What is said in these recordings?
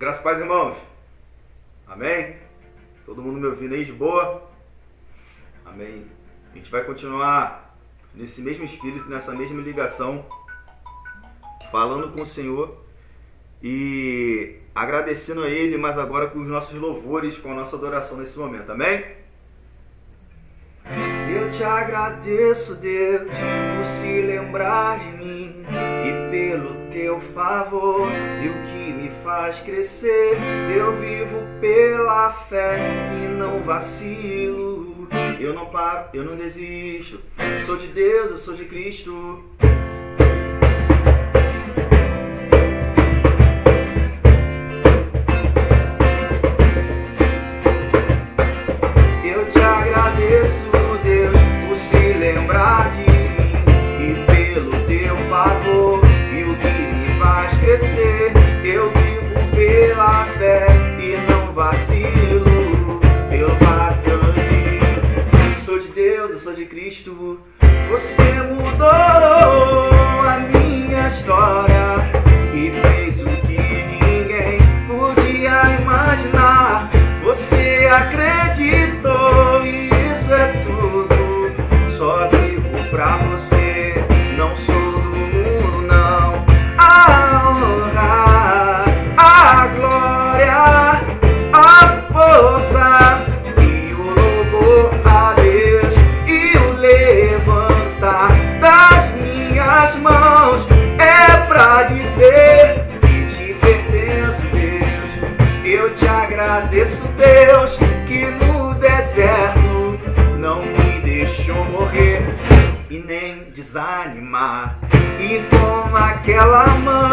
Graças paz, irmãos. Amém? Todo mundo me ouvindo aí de boa? Amém. A gente vai continuar nesse mesmo espírito, nessa mesma ligação, falando com o Senhor e agradecendo a Ele, mas agora com os nossos louvores, com a nossa adoração nesse momento. Amém? Eu te agradeço, Deus, por se lembrar de mim e pelo teu favor e o que me faz crescer. Eu vivo pela fé e não vacilo. Eu não paro, eu não desisto. Sou de Deus, eu sou de Cristo. Oh. oh, oh. desanimar. E como aquela mãe.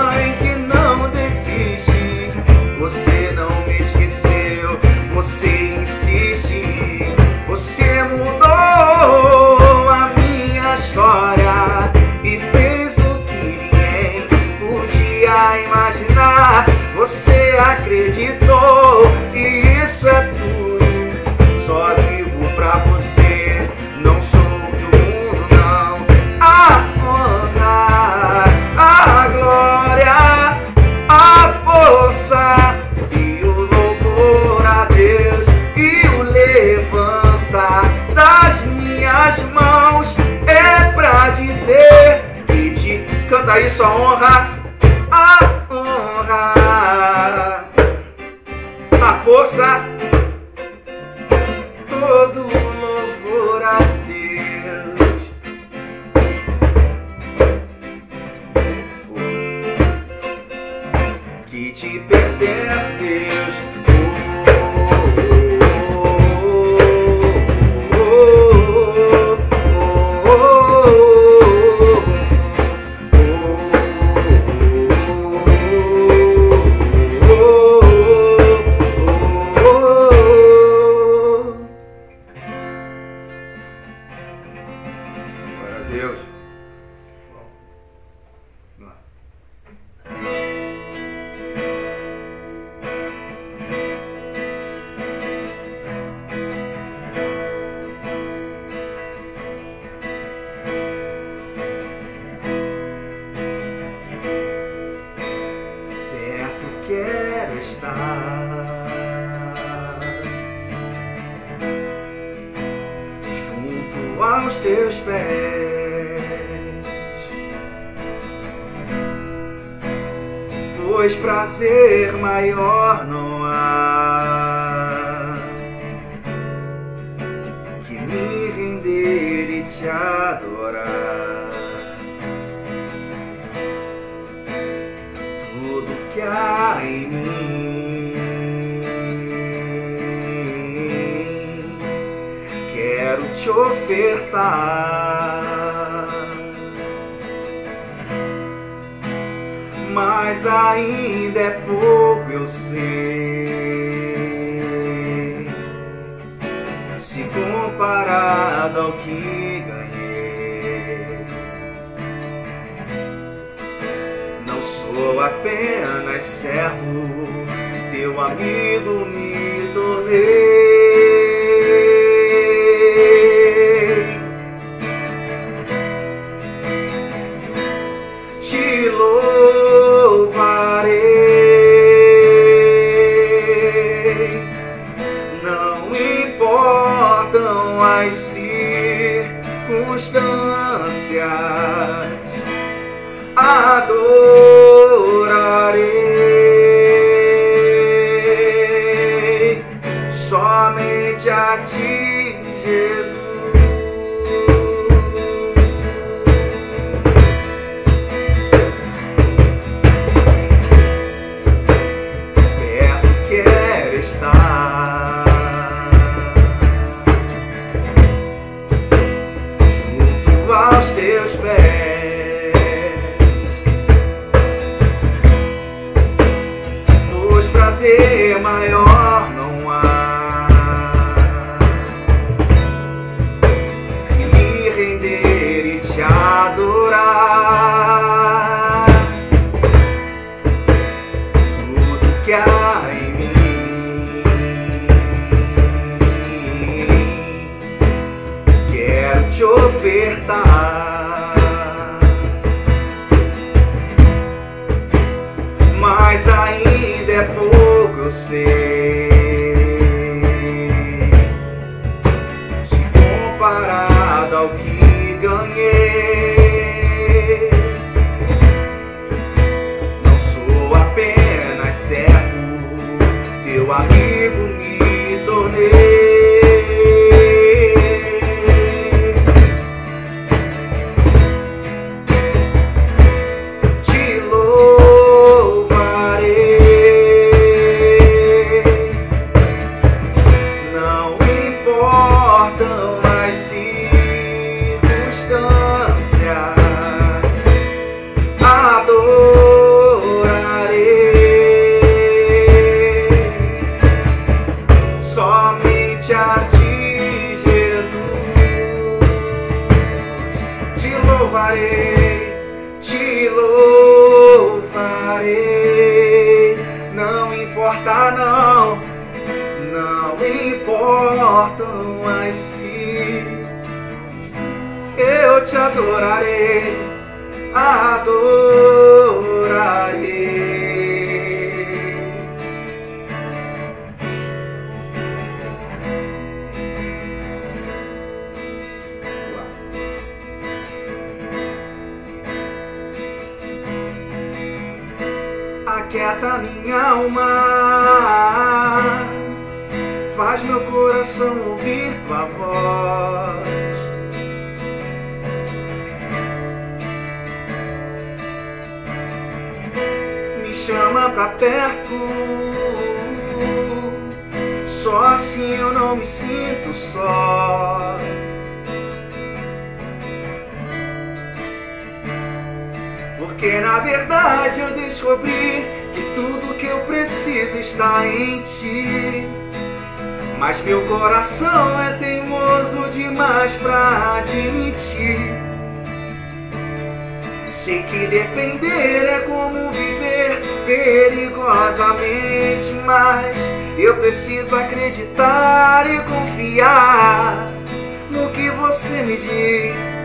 o que ganhei. Não sou apenas servo, teu amigo me tornei. libertar. minha alma, faz meu coração ouvir tua voz. Me chama pra perto, só assim eu não me sinto só. Porque na verdade eu descobri que tudo que eu preciso está em ti. Mas meu coração é teimoso demais pra admitir. Sei que depender é como viver perigosamente, mas eu preciso acreditar e confiar no que você me diz.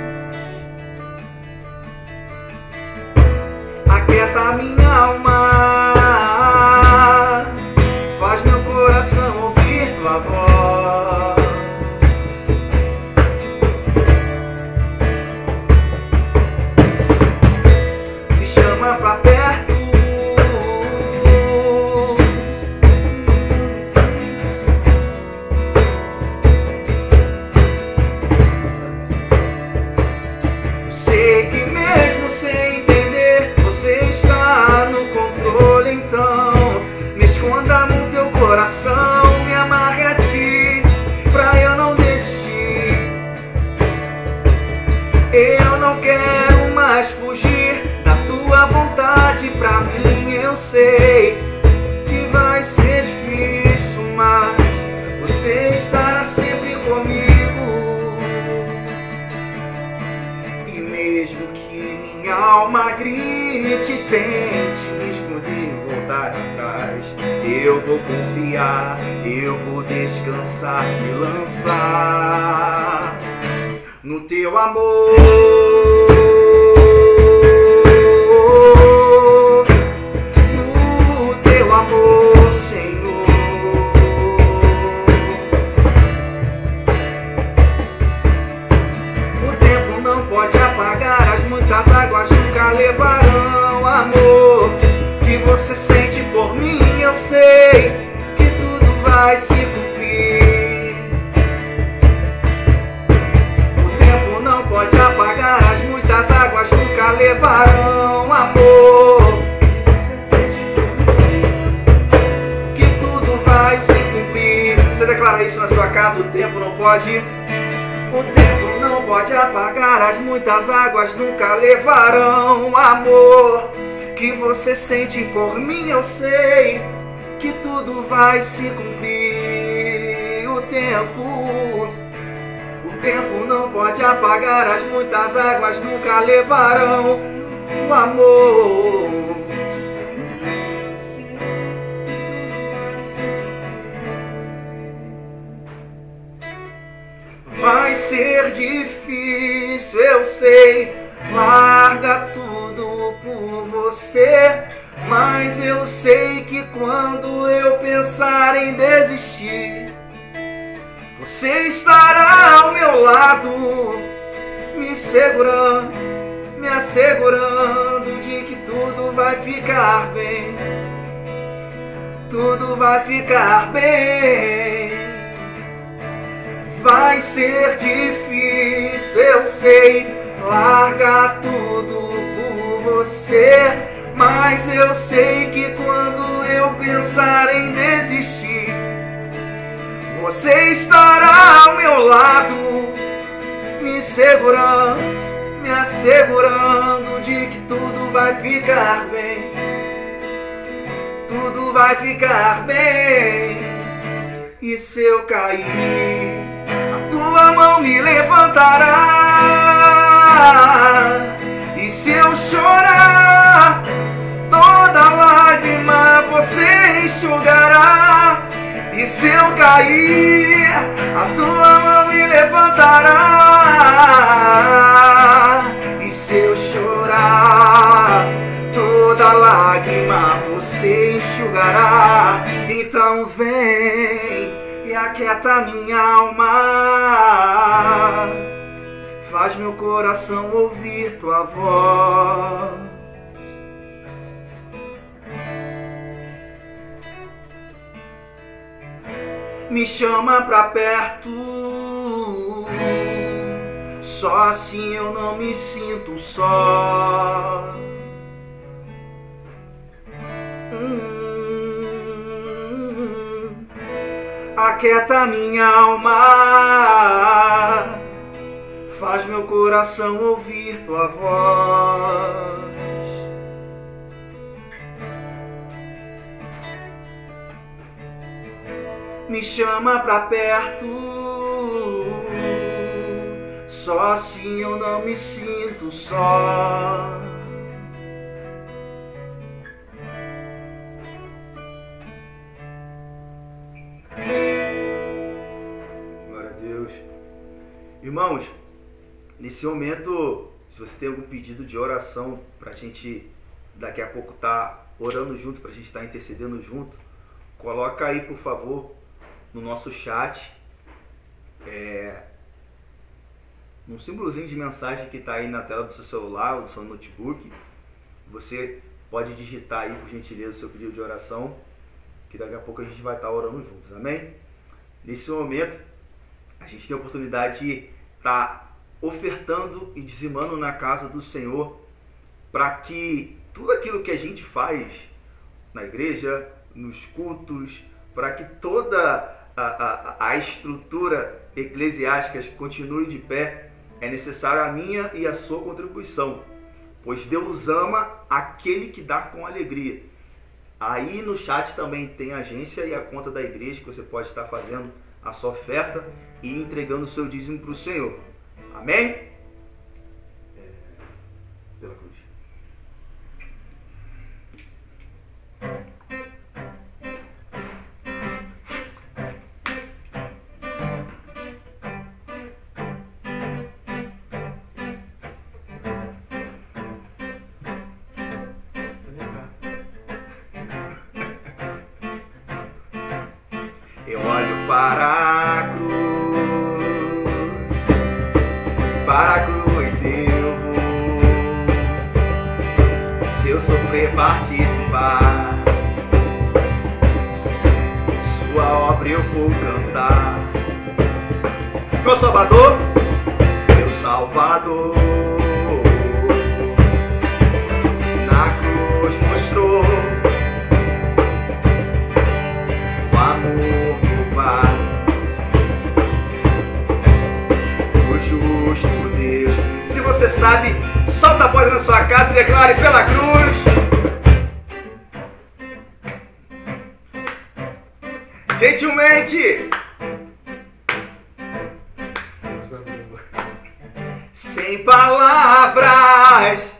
O tempo não pode? O tempo não pode apagar as muitas águas, nunca levarão amor que você sente por mim. Eu sei que tudo vai se cumprir. O tempo, o tempo não pode apagar as muitas águas, nunca levarão o amor. Vai ser difícil, eu sei. Larga tudo por você. Mas eu sei que quando eu pensar em desistir, você estará ao meu lado, me segurando, me assegurando de que tudo vai ficar bem. Tudo vai ficar bem. Vai ser difícil, eu sei, largar tudo por você. Mas eu sei que quando eu pensar em desistir, você estará ao meu lado, me segurando, me assegurando de que tudo vai ficar bem. Tudo vai ficar bem. E se eu cair, levantará. E se eu chorar, toda lágrima você enxugará. E se eu cair, a tua mão me levantará. E se eu chorar, toda lágrima você enxugará. Então vem e aquieta minha alma. Faz meu coração ouvir tua voz. Me chama pra perto. Só assim eu não me sinto só. aquieta minha alma, faz meu coração ouvir tua voz. Me chama pra perto, só assim eu não me sinto só. Glória a Deus. Irmãos, nesse momento, se você tem algum pedido de oração para a gente daqui a pouco estar tá orando junto, para a gente estar tá intercedendo junto, coloca aí, por favor, no nosso chat, é, um símbolozinho de mensagem que está aí na tela do seu celular ou do seu notebook. Você pode digitar aí, por gentileza, o seu pedido de oração que daqui a pouco a gente vai estar orando juntos, amém? Nesse momento, a gente tem a oportunidade de estar ofertando e dizimando na casa do Senhor para que tudo aquilo que a gente faz na igreja, nos cultos, para que toda a, a, a estrutura eclesiástica continue de pé, é necessário a minha e a sua contribuição, pois Deus ama aquele que dá com alegria. Aí no chat também tem a agência e a conta da igreja que você pode estar fazendo a sua oferta e entregando o seu dízimo para o Senhor. Amém? para a cruz eu vou. Se eu sofrer, participar, Sua obra eu vou cantar. Meu Salvador, meu Salvador. Na cruz mostrou o amor. você sabe, solta a voz na sua casa e declare pela cruz. Gentilmente. Sem palavras.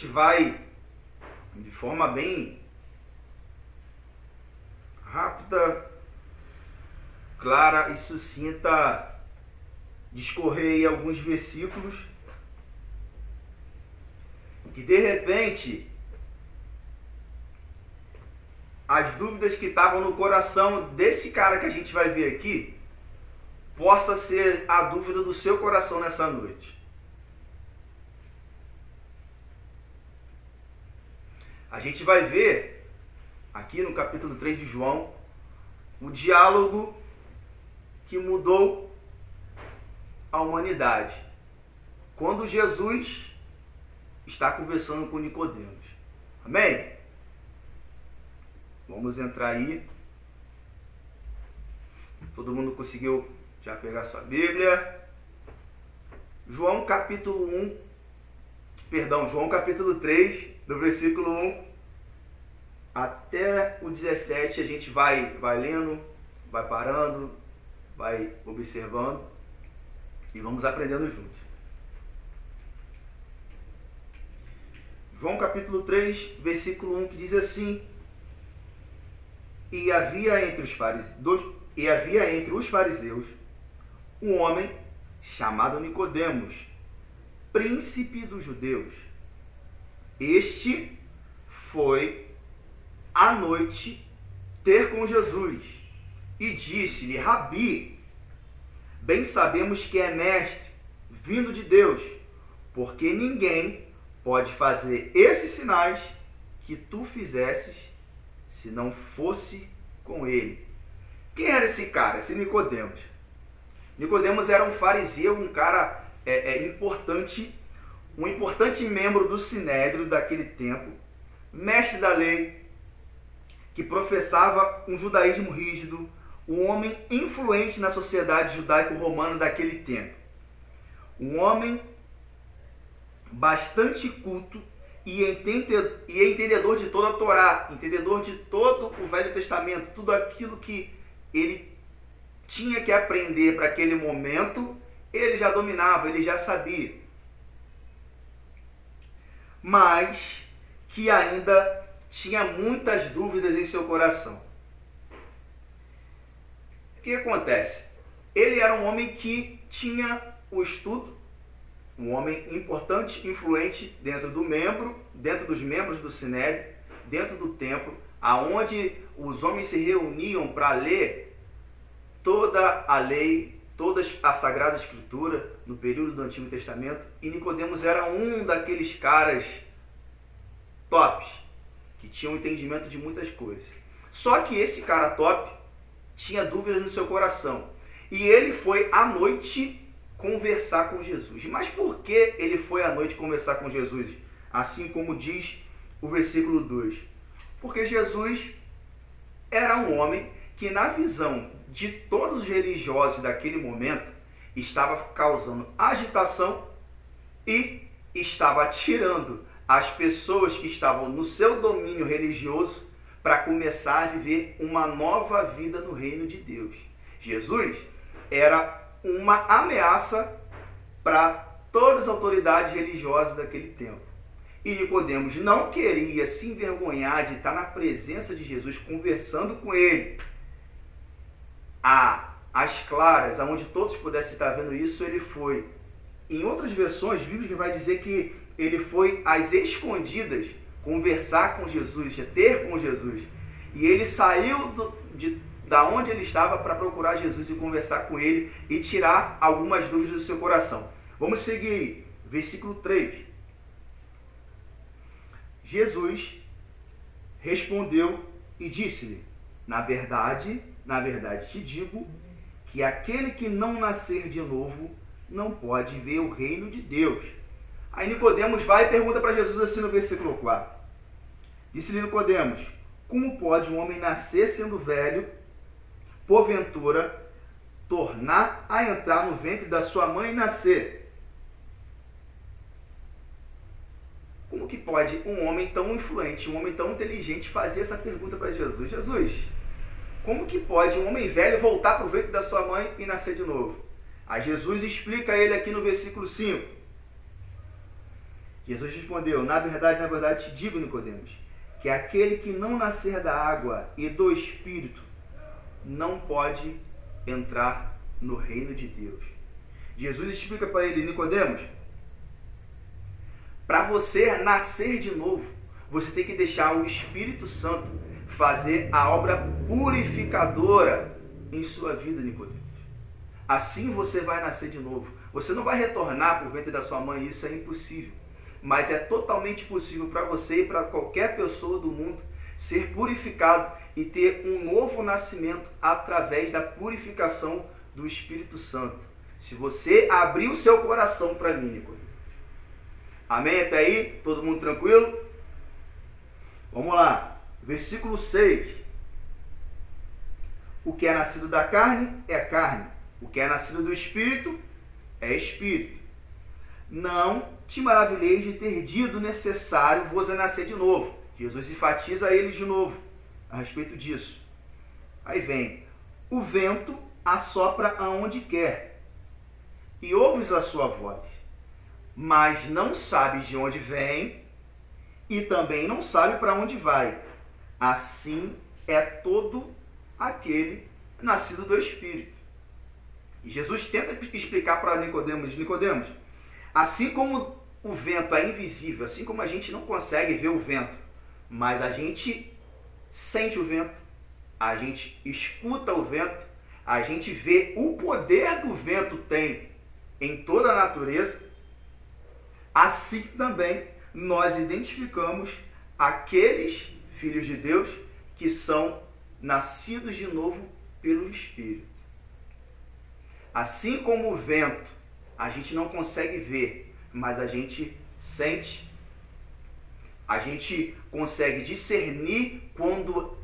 Gente vai de forma bem rápida, clara e sucinta discorrer alguns versículos que de repente as dúvidas que estavam no coração desse cara que a gente vai ver aqui possa ser a dúvida do seu coração nessa noite. A gente vai ver aqui no capítulo 3 de João o diálogo que mudou a humanidade. Quando Jesus está conversando com Nicodemos. Amém? Vamos entrar aí. Todo mundo conseguiu já pegar sua Bíblia. João capítulo 1, perdão, João capítulo 3, do versículo 1 até o 17 a gente vai, vai lendo, vai parando, vai observando e vamos aprendendo juntos. João capítulo 3, versículo 1, que diz assim: E havia entre os fariseus, e havia entre os fariseus um homem chamado Nicodemos, príncipe dos judeus. Este foi à noite ter com Jesus e disse-lhe: Rabi, bem sabemos que é mestre, vindo de Deus, porque ninguém pode fazer esses sinais que tu fizesses se não fosse com ele. Quem era esse cara, esse Nicodemos? Nicodemos era um fariseu, um cara é, é, importante, um importante membro do sinédrio daquele tempo, mestre da lei, que professava um judaísmo rígido, um homem influente na sociedade judaico-romana daquele tempo. Um homem bastante culto e entendedor de toda a Torá, entendedor de todo o Velho Testamento, tudo aquilo que ele tinha que aprender para aquele momento, ele já dominava, ele já sabia. Mas que ainda tinha muitas dúvidas em seu coração. O que acontece? Ele era um homem que tinha o estudo, um homem importante, influente dentro do membro, dentro dos membros do Sinédrio, dentro do templo, aonde os homens se reuniam para ler toda a lei, toda a Sagrada Escritura no período do Antigo Testamento, e Nicodemos era um daqueles caras tops, que tinham entendimento de muitas coisas. Só que esse cara top tinha dúvidas no seu coração. E ele foi à noite conversar com Jesus. Mas por que ele foi à noite conversar com Jesus? Assim como diz o versículo 2. Porque Jesus era um homem que, na visão de todos os religiosos daquele momento, estava causando agitação e estava tirando as pessoas que estavam no seu domínio religioso para começar a viver uma nova vida no reino de Deus. Jesus era uma ameaça para todas as autoridades religiosas daquele tempo. E Nicodemos não queria se envergonhar de estar na presença de Jesus, conversando com ele. A, as claras, aonde todos pudessem estar vendo isso, ele foi. Em outras versões bíblicas vai dizer que ele foi às escondidas conversar com Jesus, ter com Jesus. E ele saiu do, de, da onde ele estava para procurar Jesus e conversar com ele e tirar algumas dúvidas do seu coração. Vamos seguir, versículo 3. Jesus respondeu e disse-lhe: Na verdade, na verdade te digo que aquele que não nascer de novo não pode ver o reino de Deus. Aí Nicodemos vai e pergunta para Jesus assim no versículo 4. Disse-lhe Nicodemos: Como pode um homem nascer sendo velho, porventura tornar a entrar no ventre da sua mãe e nascer? Como que pode um homem tão influente, um homem tão inteligente fazer essa pergunta para Jesus? Jesus, como que pode um homem velho voltar para o ventre da sua mãe e nascer de novo? Aí Jesus explica a ele aqui no versículo 5. Jesus respondeu: Na verdade, na verdade te digo, Nicodemos, que aquele que não nascer da água e do Espírito não pode entrar no reino de Deus. Jesus explica para ele, Nicodemos, para você nascer de novo, você tem que deixar o Espírito Santo fazer a obra purificadora em sua vida, Nicodemos. Assim você vai nascer de novo. Você não vai retornar para o ventre da sua mãe, isso é impossível mas é totalmente possível para você e para qualquer pessoa do mundo ser purificado e ter um novo nascimento através da purificação do Espírito Santo. Se você abrir o seu coração para mim, Nicolas. Amém? Até aí? Todo mundo tranquilo? Vamos lá. Versículo 6. O que é nascido da carne é carne. O que é nascido do Espírito é Espírito. Não te maravilheis de ter dito necessário vos nascer de novo. Jesus enfatiza ele de novo a respeito disso. Aí vem: o vento assopra aonde quer, e ouves a sua voz, mas não sabes de onde vem, e também não sabe para onde vai. Assim é todo aquele nascido do Espírito. E Jesus tenta explicar para Nicodemos, Nicodemos, assim como o vento é invisível, assim como a gente não consegue ver o vento, mas a gente sente o vento, a gente escuta o vento, a gente vê o poder do vento tem em toda a natureza, assim também nós identificamos aqueles filhos de Deus que são nascidos de novo pelo Espírito. Assim como o vento, a gente não consegue ver, mas a gente sente. A gente consegue discernir quando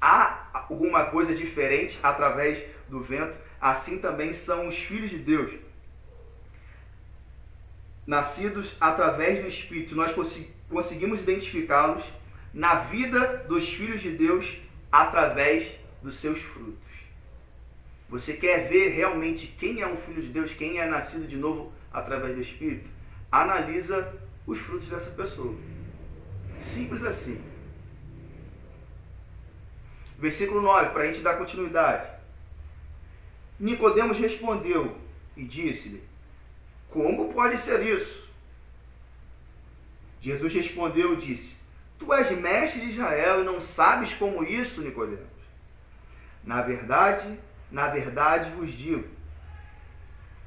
há alguma coisa diferente através do vento. Assim também são os filhos de Deus. Nascidos através do Espírito, nós conseguimos identificá-los na vida dos filhos de Deus através dos seus frutos. Você quer ver realmente quem é um filho de Deus, quem é nascido de novo através do Espírito? Analisa os frutos dessa pessoa. Simples assim. Versículo 9, para a gente dar continuidade. Nicodemos respondeu e disse-lhe: Como pode ser isso? Jesus respondeu e disse: Tu és mestre de Israel e não sabes como isso, Nicodemos? Na verdade, na verdade vos digo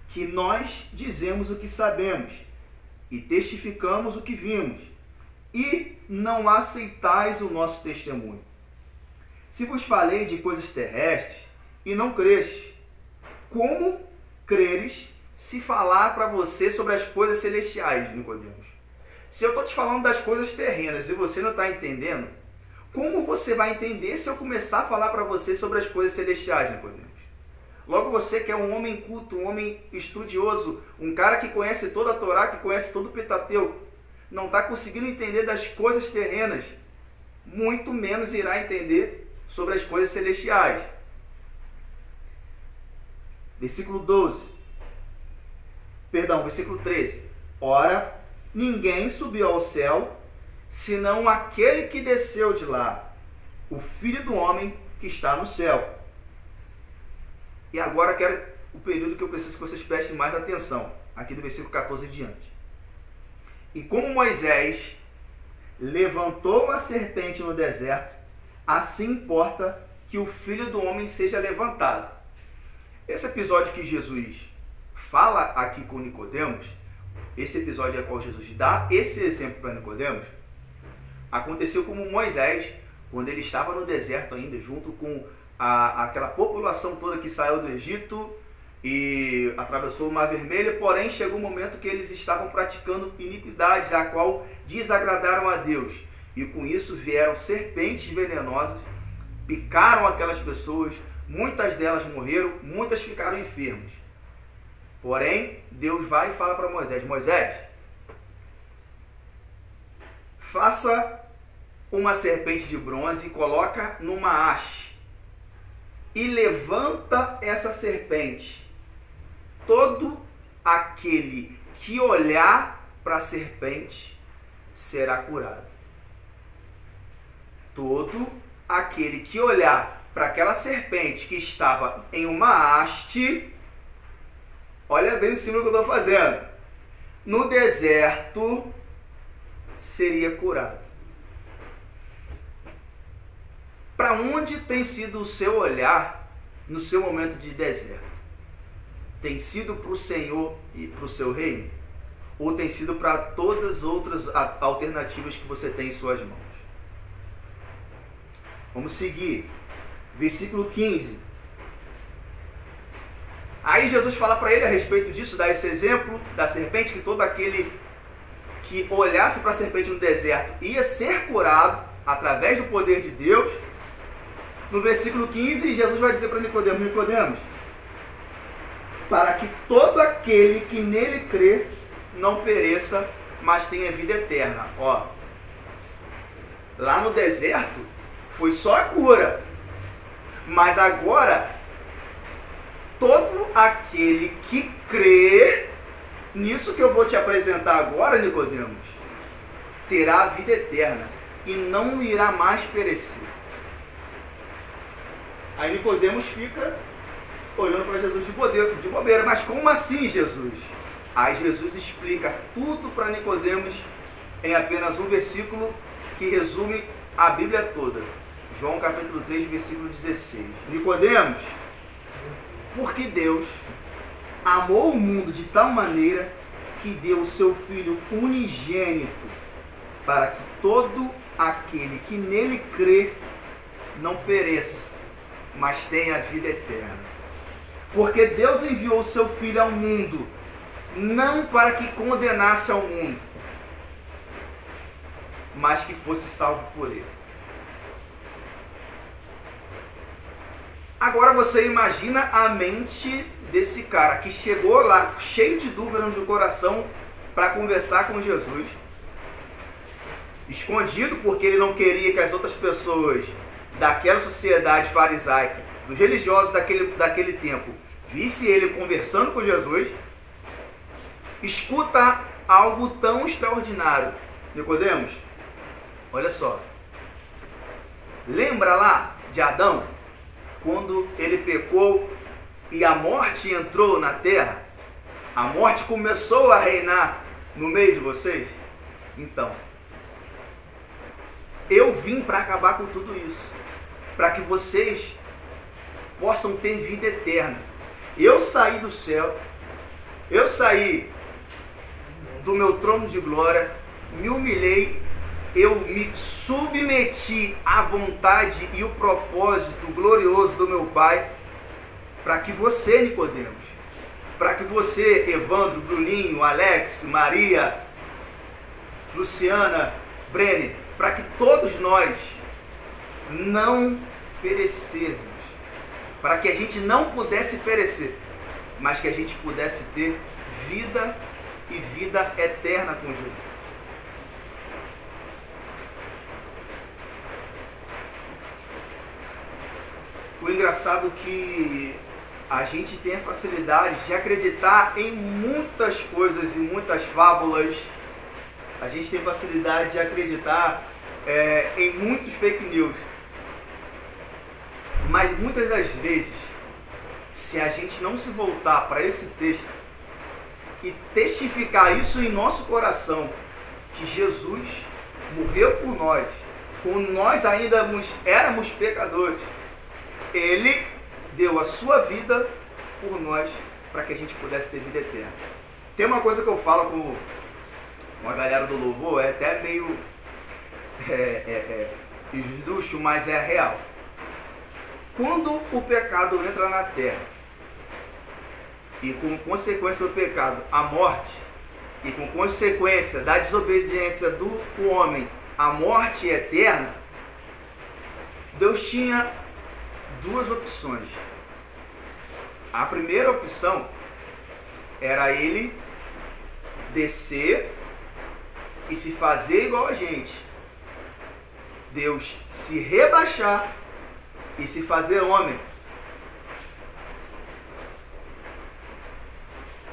que nós dizemos o que sabemos e testificamos o que vimos, e não aceitais o nosso testemunho. Se vos falei de coisas terrestres e não crestes, como creres se falar para você sobre as coisas celestiais, Nicodemos? Se eu estou te falando das coisas terrenas e você não está entendendo, como você vai entender se eu começar a falar para você sobre as coisas celestiais, Nicodemos? Logo você que é um homem culto, um homem estudioso, um cara que conhece toda a Torá, que conhece todo o Pentateuco, não está conseguindo entender das coisas terrenas, muito menos irá entender sobre as coisas celestiais. Versículo 12. Perdão, versículo 13. Ora, ninguém subiu ao céu, senão aquele que desceu de lá, o Filho do Homem que está no céu. E agora quero o período que eu preciso que vocês prestem mais atenção, aqui do versículo 14 em diante. E como Moisés levantou a serpente no deserto, assim importa que o filho do homem seja levantado. Esse episódio que Jesus fala aqui com Nicodemos, esse episódio é qual Jesus dá esse exemplo para Nicodemos, aconteceu como Moisés, quando ele estava no deserto ainda, junto com a, aquela população toda que saiu do Egito e atravessou o Mar Vermelho, porém chegou um momento que eles estavam praticando iniquidades, a qual desagradaram a Deus. E com isso vieram serpentes venenosas, picaram aquelas pessoas, muitas delas morreram, muitas ficaram enfermas. Porém, Deus vai e fala para Moisés: Moisés, faça uma serpente de bronze e coloca numa haste e levanta essa serpente. Todo aquele que olhar para a serpente será curado. Todo aquele que olhar para aquela serpente que estava em uma haste, olha bem o símbolo que eu estou fazendo. No deserto seria curado. Para onde tem sido o seu olhar no seu momento de deserto? Tem sido para o Senhor e para o seu reino? Ou tem sido para todas as outras alternativas que você tem em suas mãos? Vamos seguir. Versículo 15. Aí Jesus fala para ele a respeito disso, dá esse exemplo da serpente, que todo aquele que olhasse para a serpente no deserto ia ser curado através do poder de Deus no versículo 15, Jesus vai dizer para Nicodemos, Nicodemos, para que todo aquele que nele crê não pereça, mas tenha vida eterna. Ó, Lá no deserto foi só a cura. Mas agora, todo aquele que crê nisso que eu vou te apresentar agora, Nicodemos, terá a vida eterna e não irá mais perecer. Aí Nicodemos fica olhando para Jesus de bobeira, de bobeira, mas como assim, Jesus? Aí Jesus explica tudo para Nicodemos em apenas um versículo que resume a Bíblia toda. João capítulo 3, versículo 16. Nicodemos, porque Deus amou o mundo de tal maneira que deu o seu Filho unigênito, para que todo aquele que nele crê não pereça, mas tenha vida eterna. Porque Deus enviou o seu Filho ao mundo, não para que condenasse ao mundo, mas que fosse salvo por ele. Agora você imagina a mente desse cara que chegou lá cheio de dúvidas no coração para conversar com Jesus, escondido porque ele não queria que as outras pessoas daquela sociedade farisaica, dos religiosos daquele, daquele tempo, visse ele conversando com Jesus, escuta algo tão extraordinário. Nicodemos, olha só. Lembra lá de Adão, quando ele pecou e a morte entrou na terra? A morte começou a reinar no meio de vocês? Então, eu vim para acabar com tudo isso, para que vocês possam ter vida eterna. Eu saí do céu, eu saí do meu trono de glória, me humilhei, eu me submeti à vontade e o propósito glorioso do meu Pai, para que você, Nicodemos, para que você, Evandro, Bruninho, Alex, Maria, Luciana, Brenner, para que todos nós não perecermos, para que a gente não pudesse perecer, mas que a gente pudesse ter vida e vida eterna com Jesus. O engraçado é que a gente tem a facilidade de acreditar em muitas coisas e muitas fábulas a gente tem facilidade de acreditar é, em muitos fake news. Mas muitas das vezes, se a gente não se voltar para esse texto e testificar isso em nosso coração, que Jesus morreu por nós, quando nós ainda éramos pecadores, Ele deu a sua vida por nós para que a gente pudesse ter vida eterna. Tem uma coisa que eu falo com uma galera do louvor é até meio é, é, é, mas é real. Quando o pecado entra na terra e com consequência do pecado a morte e com consequência da desobediência do homem a morte eterna, Deus tinha duas opções. A primeira opção era ele descer e se fazer igual a gente. Deus se rebaixar e se fazer homem.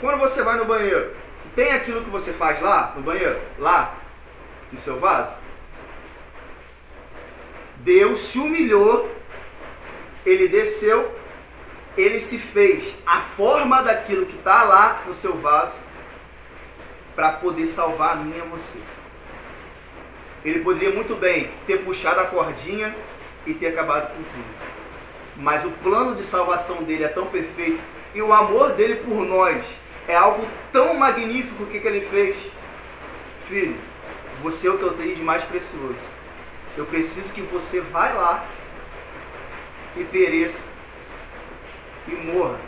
Quando você vai no banheiro, tem aquilo que você faz lá no banheiro, lá no seu vaso? Deus se humilhou, ele desceu, ele se fez a forma daquilo que está lá no seu vaso para poder salvar a mim e você. Ele poderia muito bem ter puxado a cordinha e ter acabado com tudo. Mas o plano de salvação dele é tão perfeito e o amor dele por nós é algo tão magnífico que, que ele fez. Filho, você é o que eu tenho de mais precioso. Eu preciso que você vá lá e pereça e morra.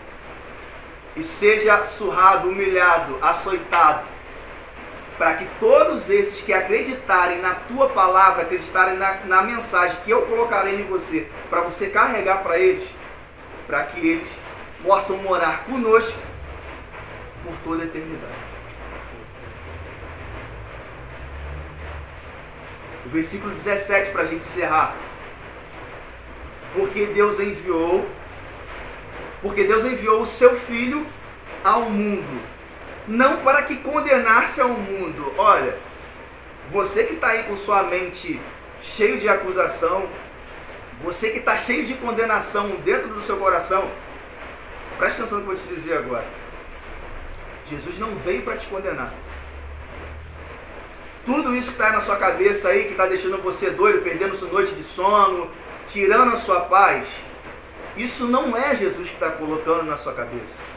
E seja surrado, humilhado, açoitado para que todos esses que acreditarem na tua palavra, acreditarem na, na mensagem que eu colocarei em você, para você carregar para eles, para que eles possam morar conosco por toda a eternidade. O versículo 17 para a gente encerrar. Porque Deus enviou, porque Deus enviou o seu filho ao mundo, não para que condenasse ao mundo. Olha, você que está aí com sua mente cheio de acusação, você que está cheio de condenação dentro do seu coração, preste atenção no que eu vou te dizer agora. Jesus não veio para te condenar. Tudo isso que está na sua cabeça aí, que está deixando você doido, perdendo sua noite de sono, tirando a sua paz, isso não é Jesus que está colocando na sua cabeça.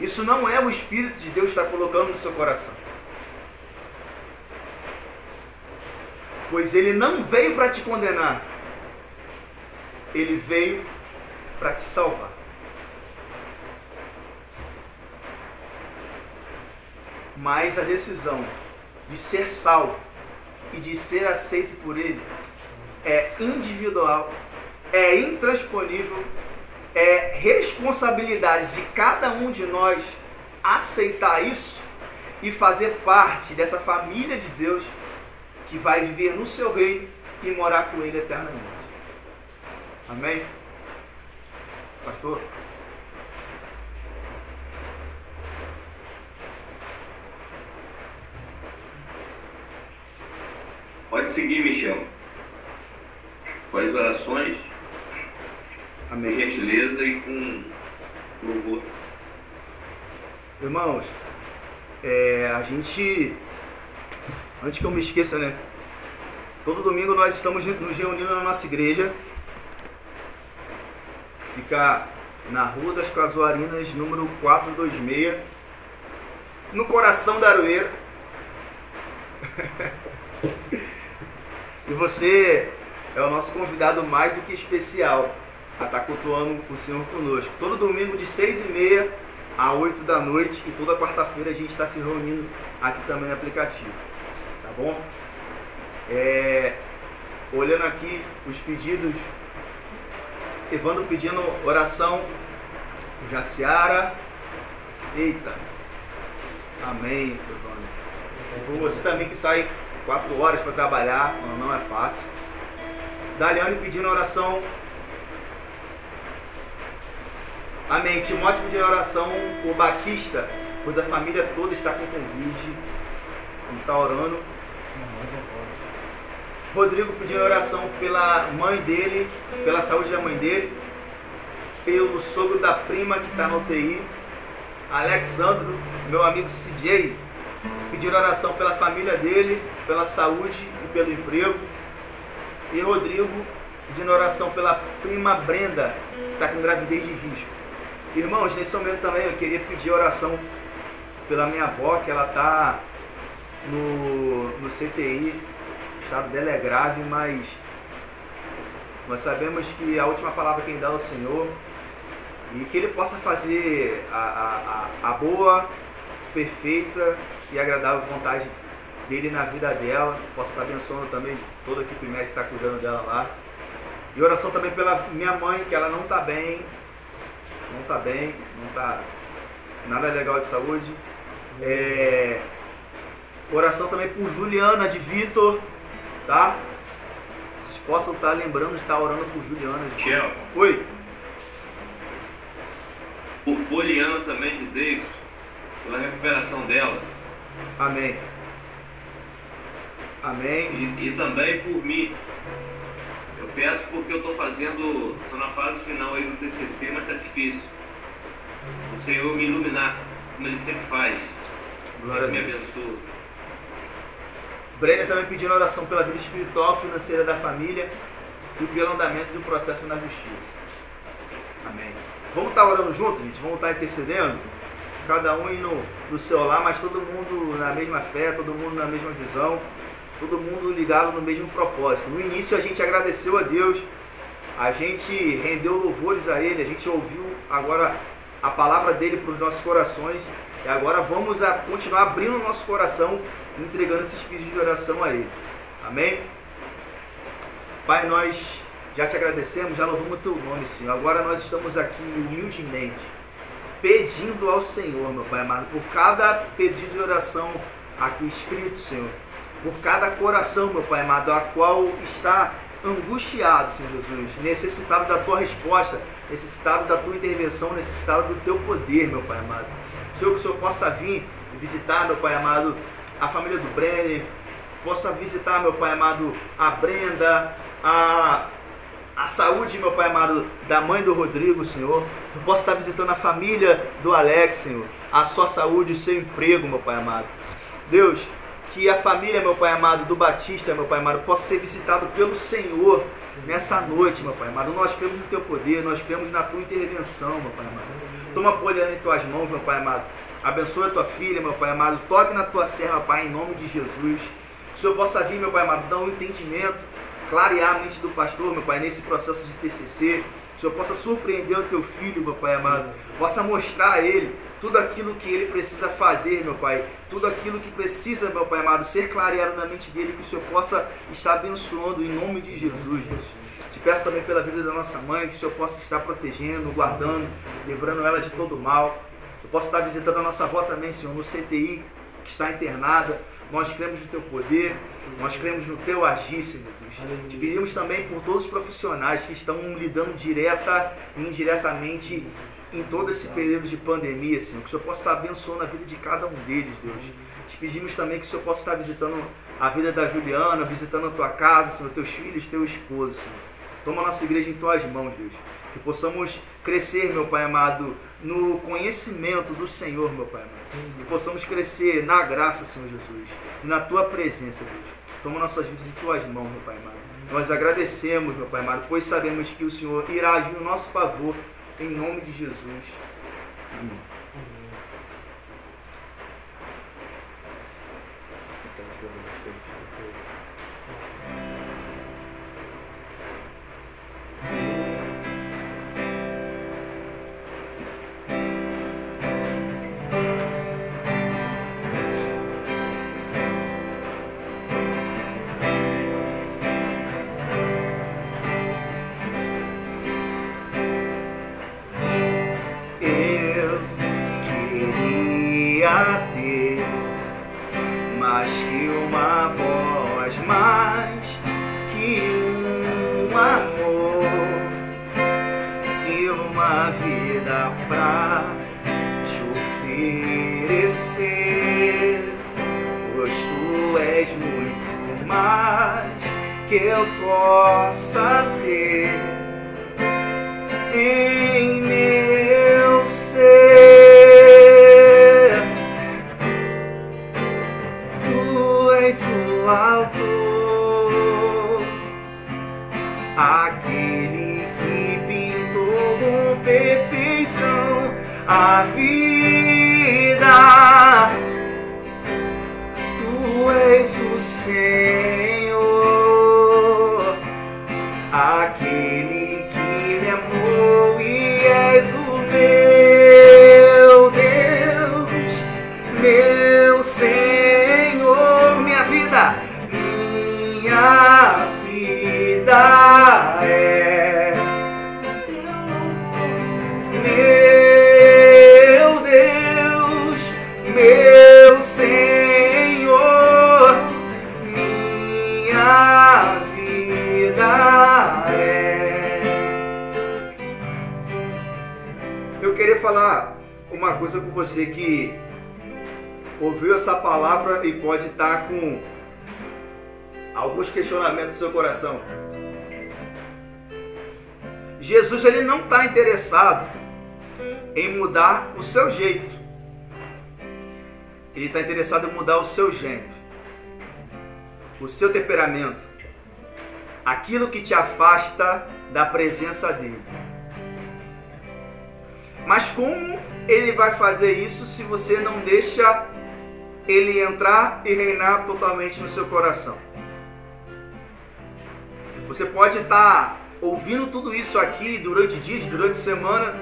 Isso não é o Espírito de Deus que está colocando no seu coração. Pois ele não veio para te condenar, ele veio para te salvar. Mas a decisão de ser salvo e de ser aceito por Ele é individual, é intransponível, é responsabilidade de cada um de nós aceitar isso e fazer parte dessa família de Deus que vai viver no seu reino e morar com Ele eternamente. Amém? Pastor? Pode seguir, Michel. Com as orações, Amém. com gentileza e com louvor. Irmãos, é, a gente, antes que eu me esqueça, né? Todo domingo nós estamos nos reunindo na nossa igreja. Fica na Rua das Casuarinas, número 426, no coração da Aroeira. E você é o nosso convidado mais do que especial a estar cultuando o Senhor conosco. Todo domingo de seis e meia a 8 da noite e toda quarta-feira a gente está se reunindo aqui também no aplicativo. Tá bom? É, olhando aqui os pedidos, Evandro pedindo oração, Jaciara, eita, amém, Evandro. Você também que sai quatro horas para trabalhar, não é fácil. Daliane pedindo oração. Amém. Timóteo pedindo oração por Batista, pois a família toda está com Covid. Está orando. Rodrigo pedindo oração pela mãe dele, pela saúde da mãe dele, pelo sogro da prima que está no UTI. Alexandro, meu amigo CJ, pedir oração pela família dele, pela saúde e pelo emprego. E Rodrigo pedindo oração pela prima Brenda, que está com gravidez de risco. Irmãos, nesse momento também eu queria pedir oração pela minha avó, que ela está no, no CTI. O estado dela é grave, mas nós sabemos que a última palavra quem dá é o Senhor. E que Ele possa fazer a, a, a, boa, perfeita e agradável vontade dele na vida dela. Posso estar abençoando também toda a equipe médica que está cuidando dela lá. E oração também pela minha mãe, que ela não está bem, não está bem, não está nada legal de saúde. É, oração também por Juliana de Vitor, tá? Vocês possam estar lembrando de estar orando por Juliana. De... Michel, Oi. por Poliana também de Deus, pela recuperação dela. Amém. Amém. E, e também por mim. Eu peço porque eu estou fazendo, estou na fase final aí do TCC, mas está difícil. O Senhor me iluminar, como Ele sempre faz. Glória a me Deus. abençoe. Brenner também pedindo oração pela vida espiritual, financeira da família e pelo andamento do processo na justiça. Amém. Vamos estar orando juntos, gente? Vamos estar intercedendo? Cada um indo no seu lar, mas todo mundo na mesma fé, todo mundo na mesma visão, todo mundo ligado no mesmo propósito. No início a gente agradeceu a Deus, a gente rendeu louvores a Ele, a gente ouviu agora a palavra dele para os nossos corações e agora vamos a continuar abrindo o nosso coração entregando esses pedidos de oração a Ele. Amém? Pai, nós já te agradecemos, já louvamos o teu nome, Senhor. Agora nós estamos aqui humildemente pedindo ao Senhor, meu Pai amado, por cada pedido de oração aqui escrito, Senhor. Por cada coração, meu Pai amado, a qual está angustiado, Senhor Jesus, necessitado da tua resposta, necessitado da tua intervenção, necessitado do teu poder, meu Pai amado. Senhor, que o Senhor possa vir visitar, meu Pai amado, a família do Brenner, possa visitar, meu Pai amado, a Brenda, a, a saúde, meu Pai amado, da mãe do Rodrigo, Senhor. Que possa estar visitando a família do Alex, Senhor, a sua saúde, o seu emprego, meu Pai amado. Deus, que a família, meu Pai amado, do Batista, meu Pai amado, possa ser visitado pelo Senhor nessa noite, meu Pai amado. Nós cremos no Teu poder, nós cremos na Tua intervenção, meu Pai amado. Toma polhando em Tuas mãos, meu Pai amado. Abençoe a Tua filha, meu Pai amado. Toque na Tua serva, Pai, em nome de Jesus. Que o Senhor possa vir, meu Pai amado, dar um entendimento, clarear a mente do pastor, meu Pai, nesse processo de TCC. O Senhor possa surpreender o Teu filho, meu Pai amado. Possa mostrar a ele tudo aquilo que ele precisa fazer, meu Pai, tudo aquilo que precisa, meu Pai amado, ser clareado na mente dele, que o Senhor possa estar abençoando em nome de Jesus, Deus. Te peço também pela vida da nossa mãe, que o Senhor possa estar protegendo, guardando, livrando ela de todo mal. Eu possa estar visitando a nossa avó também, Senhor, no CTI, que está internada. Nós cremos no teu poder, nós cremos no teu agir, Senhor Te pedimos também por todos os profissionais que estão lidando direta e indiretamente em todo esse período de pandemia, Senhor, que o Senhor possa estar abençoando a vida de cada um deles, Deus. Te pedimos também que o Senhor possa estar visitando a vida da Juliana, visitando a tua casa, Senhor, teus filhos, teu esposo, Senhor. Toma a nossa igreja em tuas mãos, Deus. Que possamos crescer, meu Pai amado, no conhecimento do Senhor, meu Pai amado. Que possamos crescer na graça, Senhor Jesus, e na tua presença, Deus. Toma nossas vidas em tuas mãos, meu Pai amado. Nós agradecemos, meu Pai amado, pois sabemos que o Senhor irá agir no nosso favor em nome de Jesus. Amém. O alguns questionamentos no seu coração. Jesus ele não está interessado em mudar o seu jeito. Ele está interessado em mudar o seu gênero, o seu temperamento, aquilo que te afasta da presença dele. Mas como ele vai fazer isso se você não deixa ele entrar e reinar totalmente no seu coração? Você pode estar ouvindo tudo isso aqui durante dias, durante semana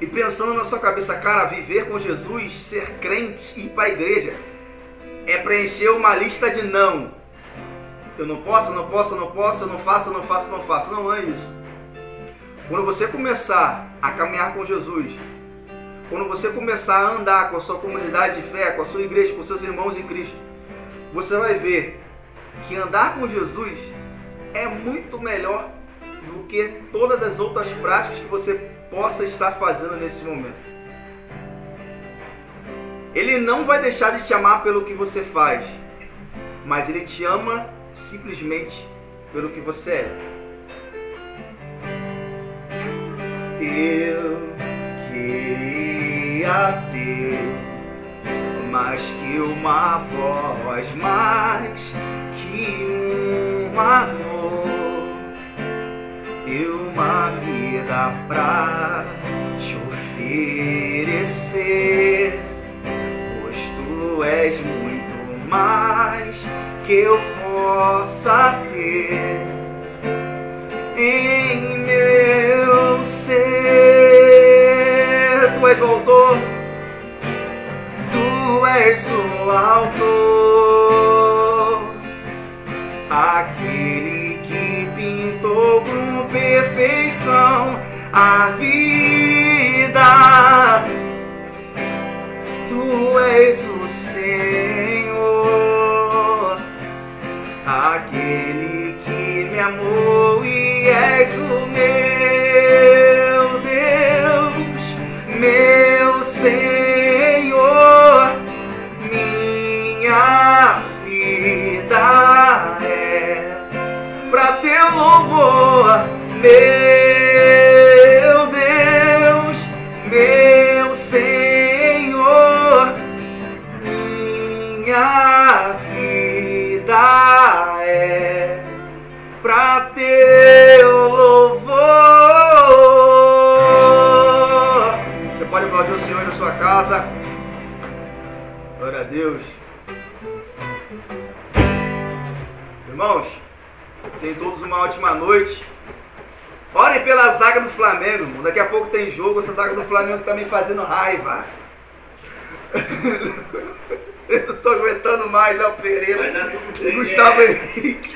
e pensando na sua cabeça, cara, viver com Jesus, ser crente e ir para a igreja é preencher uma lista de não. Eu não posso, não posso, não posso, não faço, não faço, não faço. Não é isso. Quando você começar a caminhar com Jesus, quando você começar a andar com a sua comunidade de fé, com a sua igreja, com seus irmãos em Cristo, você vai ver que andar com Jesus é muito melhor do que todas as outras práticas que você possa estar fazendo nesse momento. Ele não vai deixar de te amar pelo que você faz, mas ele te ama simplesmente pelo que você é. Eu queria ter mais que uma voz, mais que um amor e uma vida pra te oferecer, pois tu és muito mais que eu possa ter em meu ser. Tu és o autor, tu és o autor, aquele que pintou com perfeição a vida. Tu és o Senhor, aquele que me amou e és o meu meu Deus, meu Senhor, minha vida é para teu louvor. Você pode aplaudir o Senhor na sua casa. Glória a Deus. Irmãos, tenham todos uma ótima noite. Orem pela zaga do Flamengo. irmão. Daqui a pouco tem jogo. Essa zaga do Flamengo tá me fazendo raiva. Eu não tô aguentando mais, Léo Pereira tudo e. Gustavo Henrique.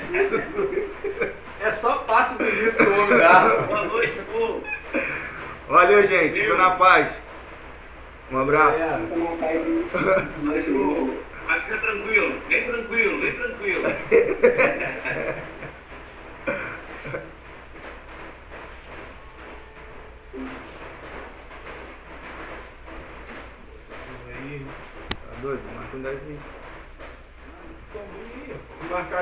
É só passe do livro que o homem dá. Boa noite, povo. Valeu, gente. Fica na paz. Um abraço. É. Mas, ô, Mas fica tranquilo, vem tranquilo, vem tranquilo. Tá doido? Marca um 10 aí. Marcar